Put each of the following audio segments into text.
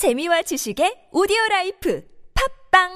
재미와 지식의 오디오 라이프 팟빵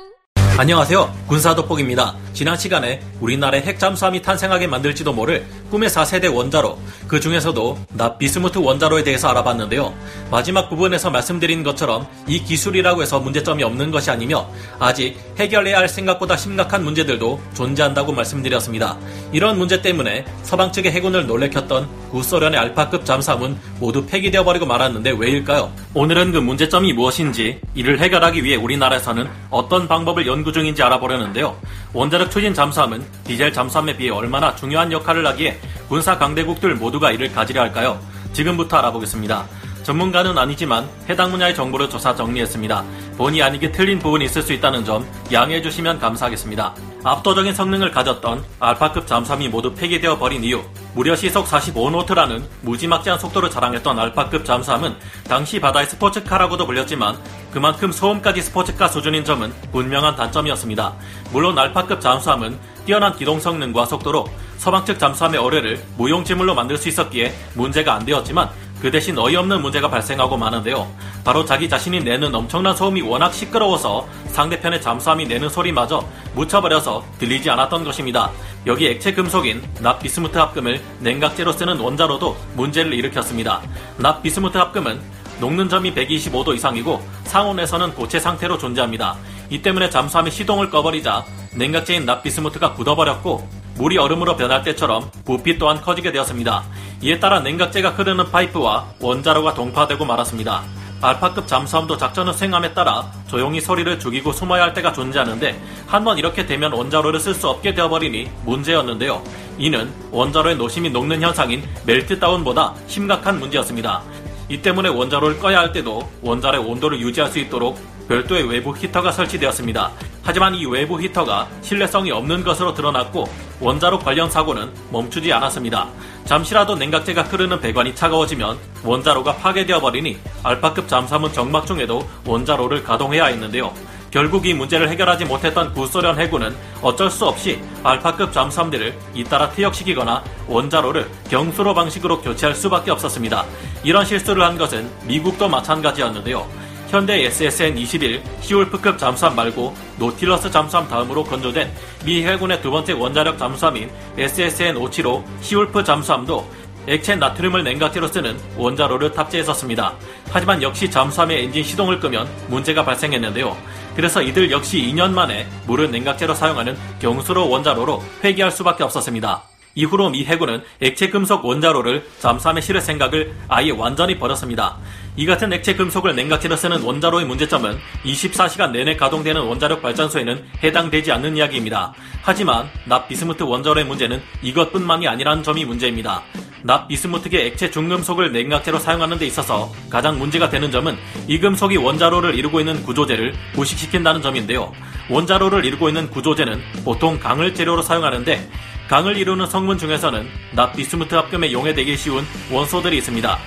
안녕하세요. 군사돋보기입니다. 지난 시간에 우리나라의 핵잠수함이 탄생하게 만들지도 모를 꿈의 4세대 원자로, 그 중에서도 납 비스무트 원자로에 대해서 알아봤는데요. 마지막 부분에서 말씀드린 것처럼 이 기술이라고 해서 문제점이 없는 것이 아니며 아직 해결해야 할 생각보다 심각한 문제들도 존재한다고 말씀드렸습니다. 이런 문제 때문에 서방 측의 해군을 놀래켰던 구소련의 알파급 잠수함은 모두 폐기되어 버리고 말았는데 왜일까요? 오늘은 그 문제점이 무엇인지 이를 해결하기 위해 우리나라에서는 어떤 방법을 연구 중인지 알아보려는데요. 원자력 추진 잠수함은 디젤 잠수함에 비해 얼마나 중요한 역할을 하기에 군사 강대국들 모두가 이를 가지려 할까요? 지금부터 알아보겠습니다. 전문가는 아니지만 해당 분야의 정보를 조사 정리했습니다. 본의 아니게 틀린 부분이 있을 수 있다는 점 양해해 주시면 감사하겠습니다. 압도적인 성능을 가졌던 알파급 잠수함이 모두 폐기되어 버린 이유 무려 시속 45노트라는 무지막지한 속도를 자랑했던 알파급 잠수함은 당시 바다의 스포츠카라고도 불렸지만 그만큼 소음까지 스포츠카 수준인 점은 분명한 단점이었습니다. 물론 알파급 잠수함은 뛰어난 기동 성능과 속도로 서방 측 잠수함의 어뢰를 무용지물로 만들 수 있었기에 문제가 안 되었지만 그 대신 어이없는 문제가 발생하고 마는데요. 바로 자기 자신이 내는 엄청난 소음이 워낙 시끄러워서 상대편의 잠수함이 내는 소리마저 묻혀버려서 들리지 않았던 것입니다. 여기 액체 금속인 납비스무트 합금을 냉각제로 쓰는 원자로도 문제를 일으켰습니다. 납비스무트 합금은 녹는 점이 125도 이상이고 상온에서는 고체 상태로 존재합니다. 이 때문에 잠수함이 시동을 꺼버리자 냉각제인 납비스무트가 굳어버렸고 물이 얼음으로 변할 때처럼 부피 또한 커지게 되었습니다. 이에 따라 냉각제가 흐르는 파이프와 원자로가 동파되고 말았습니다. 알파급 잠수함도 작전을 수행함에 따라 조용히 소리를 죽이고 숨어야 할 때가 존재하는데 한번 이렇게 되면 원자로를 쓸 수 없게 되어버리니 문제였는데요. 이는 원자로의 노심이 녹는 현상인 멜트다운보다 심각한 문제였습니다. 이 때문에 원자로를 꺼야 할 때도 원자로의 온도를 유지할 수 있도록 별도의 외부 히터가 설치되었습니다. 하지만 이 외부 히터가 신뢰성이 없는 것으로 드러났고 원자로 관련 사고는 멈추지 않았습니다. 잠시라도 냉각제가 흐르는 배관이 차가워지면 원자로가 파괴되어 버리니 알파급 잠수함은 정막 중에도 원자로를 가동해야 했는데요. 결국 이 문제를 해결하지 못했던 구소련 해군은 어쩔 수 없이 알파급 잠수함들을 잇따라 퇴역시키거나 원자로를 경수로 방식으로 교체할 수밖에 없었습니다. 이런 실수를 한 것은 미국도 마찬가지였는데요. 현대 SSN-21 시울프급 잠수함 말고 노틸러스 잠수함 다음으로 건조된 미 해군의 두 번째 원자력 잠수함인 SSN-575 시울프 잠수함도 액체 나트륨을 냉각제로 쓰는 원자로를 탑재했었습니다. 하지만 역시 잠수함의 엔진 시동을 끄면 문제가 발생했는데요. 그래서 이들 역시 2년 만에 물을 냉각제로 사용하는 경수로 원자로로 회귀할 수밖에 없었습니다. 이후로 미 해군은 액체 금속 원자로를 잠수함에 실을 생각을 아예 완전히 버렸습니다. 이 같은 액체 금속을 냉각제로 쓰는 원자로의 문제점은 24시간 내내 가동되는 원자력 발전소에는 해당되지 않는 이야기입니다. 하지만 납 비스무트 원자로의 문제는 이것뿐만이 아니라는 점이 문제입니다. 납 비스무트계 액체 중금속을 냉각제로 사용하는 데 있어서 가장 문제가 되는 점은 이 금속이 원자로를 이루고 있는 구조재를 부식시킨다는 점인데요. 원자로를 이루고 있는 구조재는 보통 강을 재료로 사용하는데 강을 이루는 성분 중에서는 납 비스무트 합금에 용해되기 쉬운 원소들이 있습니다.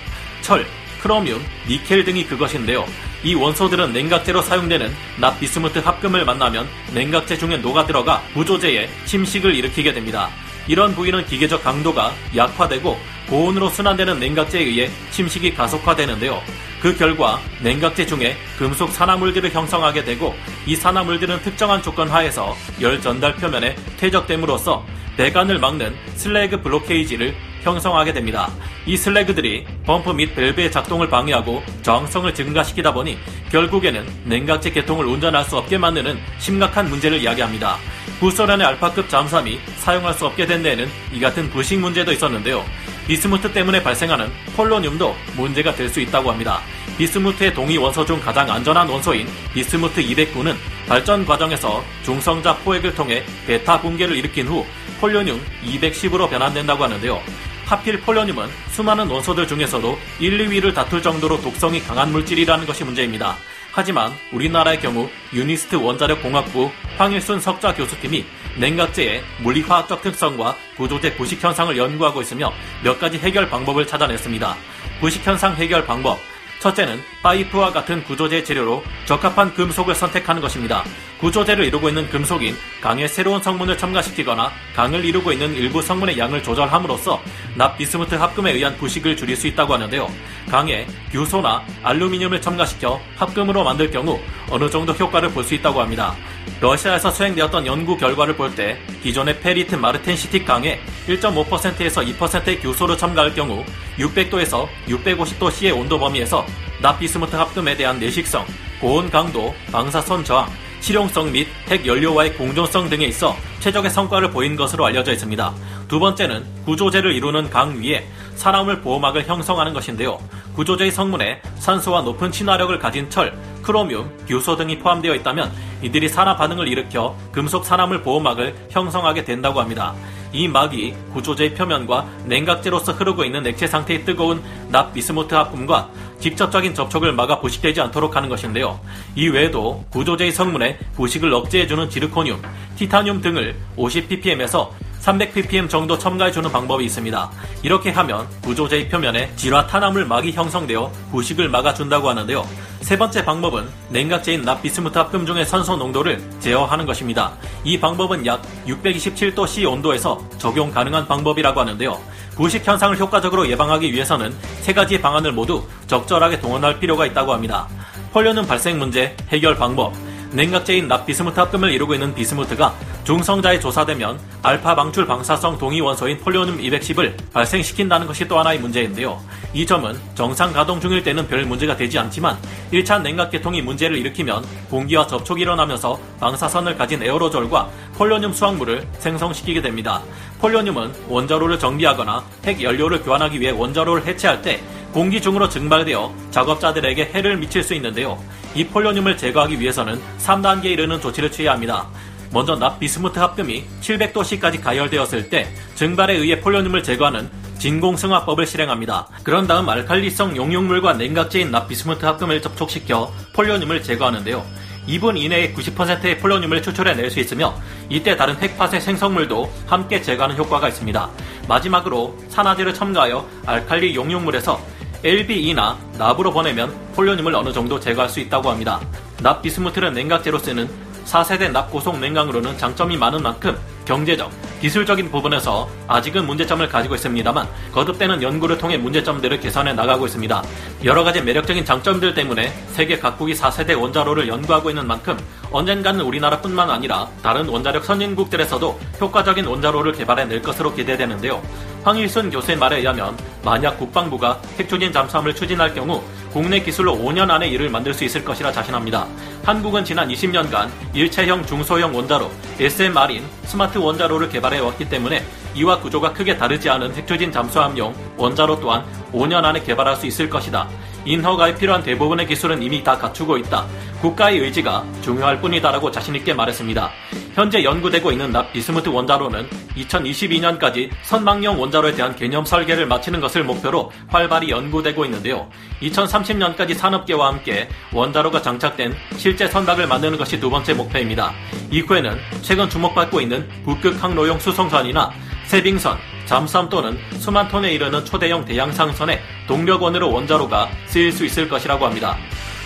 철, 크로뮴, 니켈 등이 그것인데요. 이 원소들은 냉각제로 사용되는 납 비스무트 합금을 만나면 냉각제 중에 녹아들어가 구조제에 침식을 일으키게 됩니다. 이런 부위는 기계적 강도가 약화되고 고온으로 순환되는 냉각제에 의해 침식이 가속화되는데요. 그 결과 냉각제 중에 금속 산화물들을 형성하게 되고 이 산화물들은 특정한 조건 하에서 열 전달 표면에 퇴적됨으로써 배관을 막는 슬래그 블로케이지를 형성하게 됩니다. 이 슬래그들이 범프 및 밸브의 작동을 방해하고 저항성을 증가시키다 보니 결국에는 냉각제 개통을 운전할 수 없게 만드는 심각한 문제를 이야기합니다. 구소련의 알파급 잠수함이 사용할 수 없게 된 데에는 이 같은 부식 문제도 있었는데요. 비스무트 때문에 발생하는 폴로늄도 문제가 될 수 있다고 합니다. 비스무트의 동위 원소 중 가장 안전한 원소인 비스무트 209는 발전 과정에서 중성자 포획을 통해 베타 붕괴를 일으킨 후 폴로늄 210으로 변환된다고 하는데요. 하필 폴로늄은 수많은 원소들 중에서도 1, 2위를 다툴 정도로 독성이 강한 물질이라는 것이 문제입니다. 하지만 우리나라의 경우 UNIST 원자력 공학부 황일순 석좌 교수팀이 냉각제의 물리화학적 특성과 구조제 부식 현상을 연구하고 있으며 몇 가지 해결 방법을 찾아냈습니다. 부식 현상 해결 방법 첫째는 파이프와 같은 구조제 재료로 적합한 금속을 선택하는 것입니다. 구조제를 이루고 있는 금속인 강의 새로운 성분을 첨가시키거나 강을 이루고 있는 일부 성분의 양을 조절함으로써 납 비스무트 합금에 의한 부식을 줄일 수 있다고 하는데요. 강에 규소나 알루미늄을 첨가시켜 합금으로 만들 경우 어느 정도 효과를 볼 수 있다고 합니다. 러시아에서 수행되었던 연구 결과를 볼 때 기존의 ferrite martensitic 강에 1.5%에서 2%의 규소를 첨가할 경우 600도에서 650도 C의 온도 범위에서 납비스무트 합금에 대한 내식성, 고온 강도, 방사선 저항, 실용성 및 핵연료와의 공존성 등에 있어 최적의 성과를 보인 것으로 알려져 있습니다. 두 번째는 구조재를 이루는 강 위에 산화물 보호막을 형성하는 것인데요. 구조재의 성문에 산소와 높은 친화력을 가진 철, 크로뮴, 규소 등이 포함되어 있다면 이들이 산화 반응을 일으켜 금속 산화물 보호막을 형성하게 된다고 합니다. 이 막이 구조재의 표면과 냉각제로서 흐르고 있는 액체 상태의 뜨거운 납 비스무트 합금과 직접적인 접촉을 막아 부식되지 않도록 하는 것인데요. 이 외에도 구조재의 성문에 부식을 억제해주는 지르코늄, 티타늄 등을 50ppm에서 300ppm 정도 첨가해주는 방법이 있습니다. 이렇게 하면 구조재의 표면에 질화 탄화물 막이 형성되어 부식을 막아준다고 하는데요. 세 번째 방법은 냉각제인 납비스무트 합금 중의 산소 농도를 제어하는 것입니다. 이 방법은 약 627도 C 온도에서 적용 가능한 방법이라고 하는데요. 부식 현상을 효과적으로 예방하기 위해서는 세 가지 방안을 모두 적절하게 동원할 필요가 있다고 합니다. 폴련은 발생 문제, 해결 방법, 냉각제인 납비스무트 합금을 이루고 있는 비스무트가 중성자에 조사되면 알파 방출 방사성 동위 원소인 폴리오늄 210을 발생시킨다는 것이 또 하나의 문제인데요. 이 점은 정상 가동 중일 때는 별 문제가 되지 않지만 1차 냉각 계통이 문제를 일으키면 공기와 접촉이 일어나면서 방사선을 가진 에어로졸과 폴리오늄 수확물을 생성시키게 됩니다. 폴리오늄은 원자로를 정비하거나 핵 연료를 교환하기 위해 원자로를 해체할 때 공기 중으로 증발되어 작업자들에게 해를 미칠 수 있는데요. 이 폴리오늄을 제거하기 위해서는 3단계에 이르는 조치를 취해야 합니다. 먼저 납 비스무트 합금이 700도씨까지 가열되었을 때 증발에 의해 폴리오늄을 제거하는 진공승화법을 실행합니다. 그런 다음 알칼리성 용융물과 냉각제인 납 비스무트 합금을 접촉시켜 폴리오늄을 제거하는데요. 2분 이내에 90%의 폴리오늄을 추출해낼 수 있으며 이때 다른 핵파쇄 생성물도 함께 제거하는 효과가 있습니다. 마지막으로 산화제를 첨가하여 알칼리 용융물에서 LBE나 납으로 보내면 폴리오늄을 어느 정도 제거할 수 있다고 합니다. 납 비스무트를 냉각제로 쓰는 4세대 납 고속 냉각으로는 장점이 많은 만큼 경제적, 기술적인 부분에서 아직은 문제점을 가지고 있습니다만 거듭되는 연구를 통해 문제점들을 개선해 나가고 있습니다. 여러 가지 매력적인 장점들 때문에 세계 각국이 4세대 원자로를 연구하고 있는 만큼 언젠가는 우리나라뿐만 아니라 다른 원자력 선진국들에서도 효과적인 원자로를 개발해 낼 것으로 기대되는데요. 황일순 교수의 말에 의하면 만약 국방부가 핵추진 잠수함을 추진할 경우 국내 기술로 5년 안에 이를 만들 수 있을 것이라 자신합니다. 한국은 지난 20년간 일체형 중소형 원자로 SMR인 스마트 원자로를 개발해 왔기 때문에 이와 구조가 크게 다르지 않은 핵추진 잠수함용 원자로 또한 5년 안에 개발할 수 있을 것이다. 인허가에 필요한 대부분의 기술은 이미 다 갖추고 있다. 국가의 의지가 중요할 뿐이다라고 자신있게 말했습니다. 현재 연구되고 있는 납 비스무트 원자로는 2022년까지 선망용 원자로에 대한 개념 설계를 마치는 것을 목표로 활발히 연구되고 있는데요. 2030년까지 산업계와 함께 원자로가 장착된 실제 선박을 만드는 것이 두 번째 목표입니다. 이후에는 최근 주목받고 있는 북극 항로용 수송선이나 세빙선, 잠수함 또는 수만 톤에 이르는 초대형 대양상선의 동력원으로 원자로가 쓰일 수 있을 것이라고 합니다.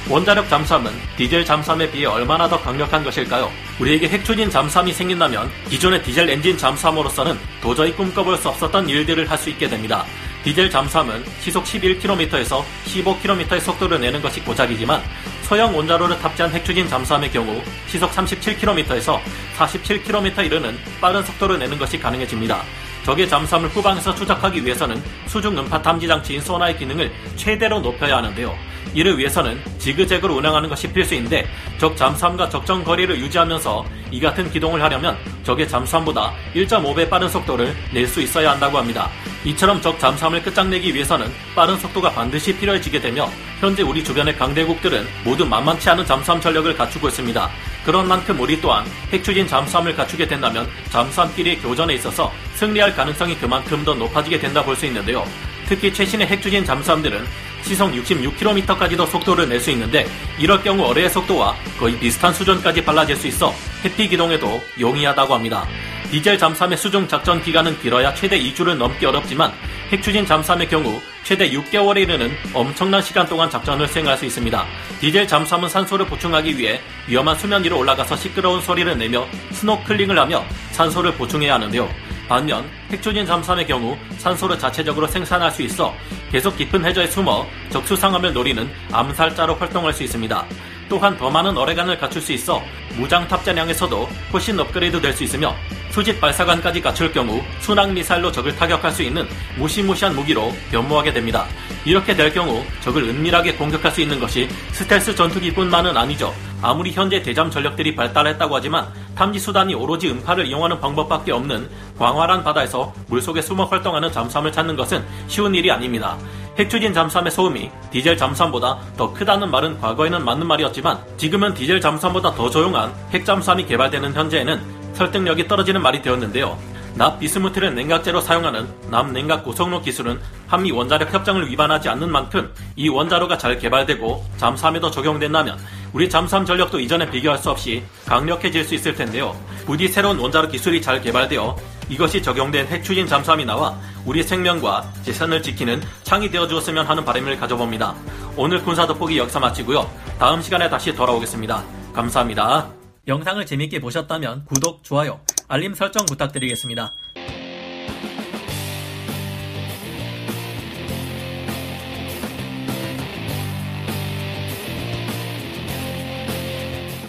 원자력 잠수함은 디젤 잠수함에 비해 얼마나 더 강력한 것일까요? 우리에게 핵추진 잠수함이 생긴다면 기존의 디젤 엔진 잠수함으로서는 도저히 꿈꿔볼 수 없었던 일들을 할 수 있게 됩니다. 디젤 잠수함은 시속 11km에서 15km의 속도를 내는 것이 고작이지만 소형 원자로를 탑재한 핵추진 잠수함의 경우 시속 37km에서 47km 이르는 빠른 속도를 내는 것이 가능해집니다. 적의 잠수함을 후방에서 추적하기 위해서는 수중 음파 탐지 장치인 소나의 기능을 최대로 높여야 하는데요. 이를 위해서는 지그재그로 운항하는 것이 필수인데 적 잠수함과 적정 거리를 유지하면서 이 같은 기동을 하려면 적의 잠수함보다 1.5배 빠른 속도를 낼 수 있어야 한다고 합니다. 이처럼 적 잠수함을 끝장내기 위해서는 빠른 속도가 반드시 필요해지게 되며 현재 우리 주변의 강대국들은 모두 만만치 않은 잠수함 전력을 갖추고 있습니다. 그런 만큼 우리 또한 핵추진 잠수함을 갖추게 된다면 잠수함끼리의 교전에 있어서 승리할 가능성이 그만큼 더 높아지게 된다 볼 수 있는데요. 특히 최신의 핵추진 잠수함들은 시속 66km까지도 속도를 낼 수 있는데 이럴 경우 어뢰의 속도와 거의 비슷한 수준까지 빨라질 수 있어 회피 기동에도 용이하다고 합니다. 디젤 잠수함의 수중 작전 기간은 길어야 최대 2주를 넘기 어렵지만 핵추진 잠수함의 경우 최대 6개월에 이르는 엄청난 시간 동안 작전을 수행할 수 있습니다. 디젤 잠수함은 산소를 보충하기 위해 위험한 수면 위로 올라가서 시끄러운 소리를 내며 스노클링을 하며 산소를 보충해야 하는데요. 반면 핵조진 잠수함의 경우 산소를 자체적으로 생산할 수 있어 계속 깊은 해저에 숨어 적수상함을 노리는 암살자로 활동할 수 있습니다. 또한 더 많은 어뢰관을 갖출 수 있어 무장 탑재량에서도 훨씬 업그레이드 될 수 있으며 수직 발사관까지 갖출 경우 순항 미사일로 적을 타격할 수 있는 무시무시한 무기로 변모하게 됩니다. 이렇게 될 경우 적을 은밀하게 공격할 수 있는 것이 스텔스 전투기뿐만은 아니죠. 아무리 현재 대잠 전력들이 발달했다고 하지만 탐지 수단이 오로지 음파를 이용하는 방법밖에 없는 광활한 바다에서 물속에 숨어 활동하는 잠수함을 찾는 것은 쉬운 일이 아닙니다. 핵추진 잠수함의 소음이 디젤 잠수함보다 더 크다는 말은 과거에는 맞는 말이었지만 지금은 디젤 잠수함보다 더 조용한 핵 잠수함이 개발되는 현재에는 설득력이 떨어지는 말이 되었는데요. 납 비스무트를 냉각제로 사용하는 남냉각 고성로 기술은 한미 원자력 협정을 위반하지 않는 만큼 이 원자로가 잘 개발되고 잠수함에도 적용된다면 우리 잠수함 전력도 이전에 비교할 수 없이 강력해질 수 있을 텐데요. 부디 새로운 원자로 기술이 잘 개발되어 이것이 적용된 핵추진 잠수함이 나와 우리 생명과 재산을 지키는 창이 되어 주었으면 하는 바람을 가져봅니다. 오늘 군사 돋보기 역사 마치고요. 다음 시간에 다시 돌아오겠습니다. 감사합니다. 영상을 재밌게 보셨다면 구독, 좋아요, 알림 설정 부탁드리겠습니다.